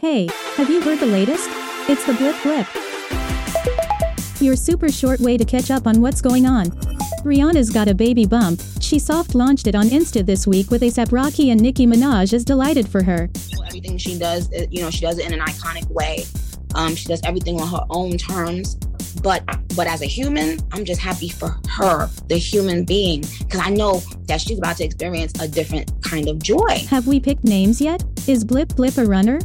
Hey, have you heard the latest? It's the Blip Blip. Your super short way to catch up on what's going on. Rihanna's got a baby bump. She soft launched it on Insta this week with ASAP Rocky and Nicki Minaj is delighted for her. Everything she does, you know, she does it in an iconic way. Um, she does everything on her own terms. But but as a human, I'm just happy for her, the human being, because I know that she's about to experience a different kind of joy. Have we picked names yet? Is Blip Blip a runner?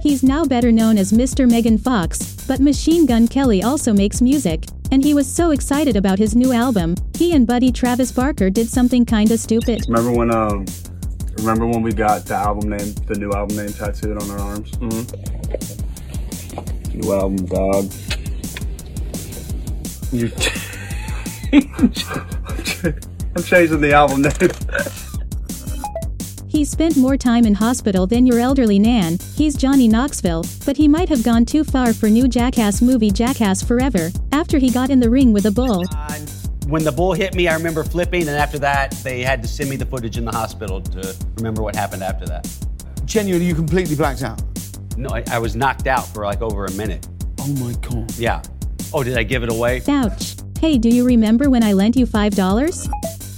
He's now better known as Mr. Megan Fox, but Machine Gun Kelly also makes music, and he was so excited about his new album. He and buddy Travis Barker did something kinda stupid. Remember when um remember when we got the album name the new album name tattooed on our arms? Mm-hmm. New album, dog. You I'm changing the album name. He spent more time in hospital than your elderly nan. He's Johnny Knoxville, but he might have gone too far for new Jackass movie Jackass Forever after he got in the ring with a bull. When the bull hit me, I remember flipping, and after that, they had to send me the footage in the hospital to remember what happened after that. Genuinely, you completely blacked out. No, I, I was knocked out for like over a minute. Oh my god. Yeah. Oh, did I give it away? Ouch. Hey, do you remember when I lent you $5?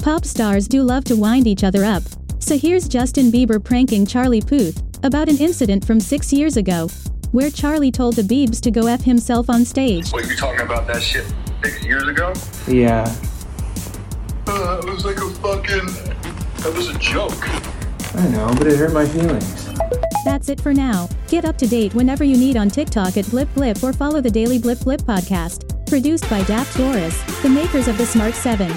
Pop stars do love to wind each other up. So here's Justin Bieber pranking Charlie Puth about an incident from six years ago, where Charlie told the Biebs to go F himself on stage. Wait, you talking about that shit six years ago? Yeah. Uh, it was like a fucking. That was a joke. I know, but it hurt my feelings. That's it for now. Get up to date whenever you need on TikTok at Blip Blip or follow the Daily Blip Blip podcast. Produced by Daft Doris, the makers of the Smart 7.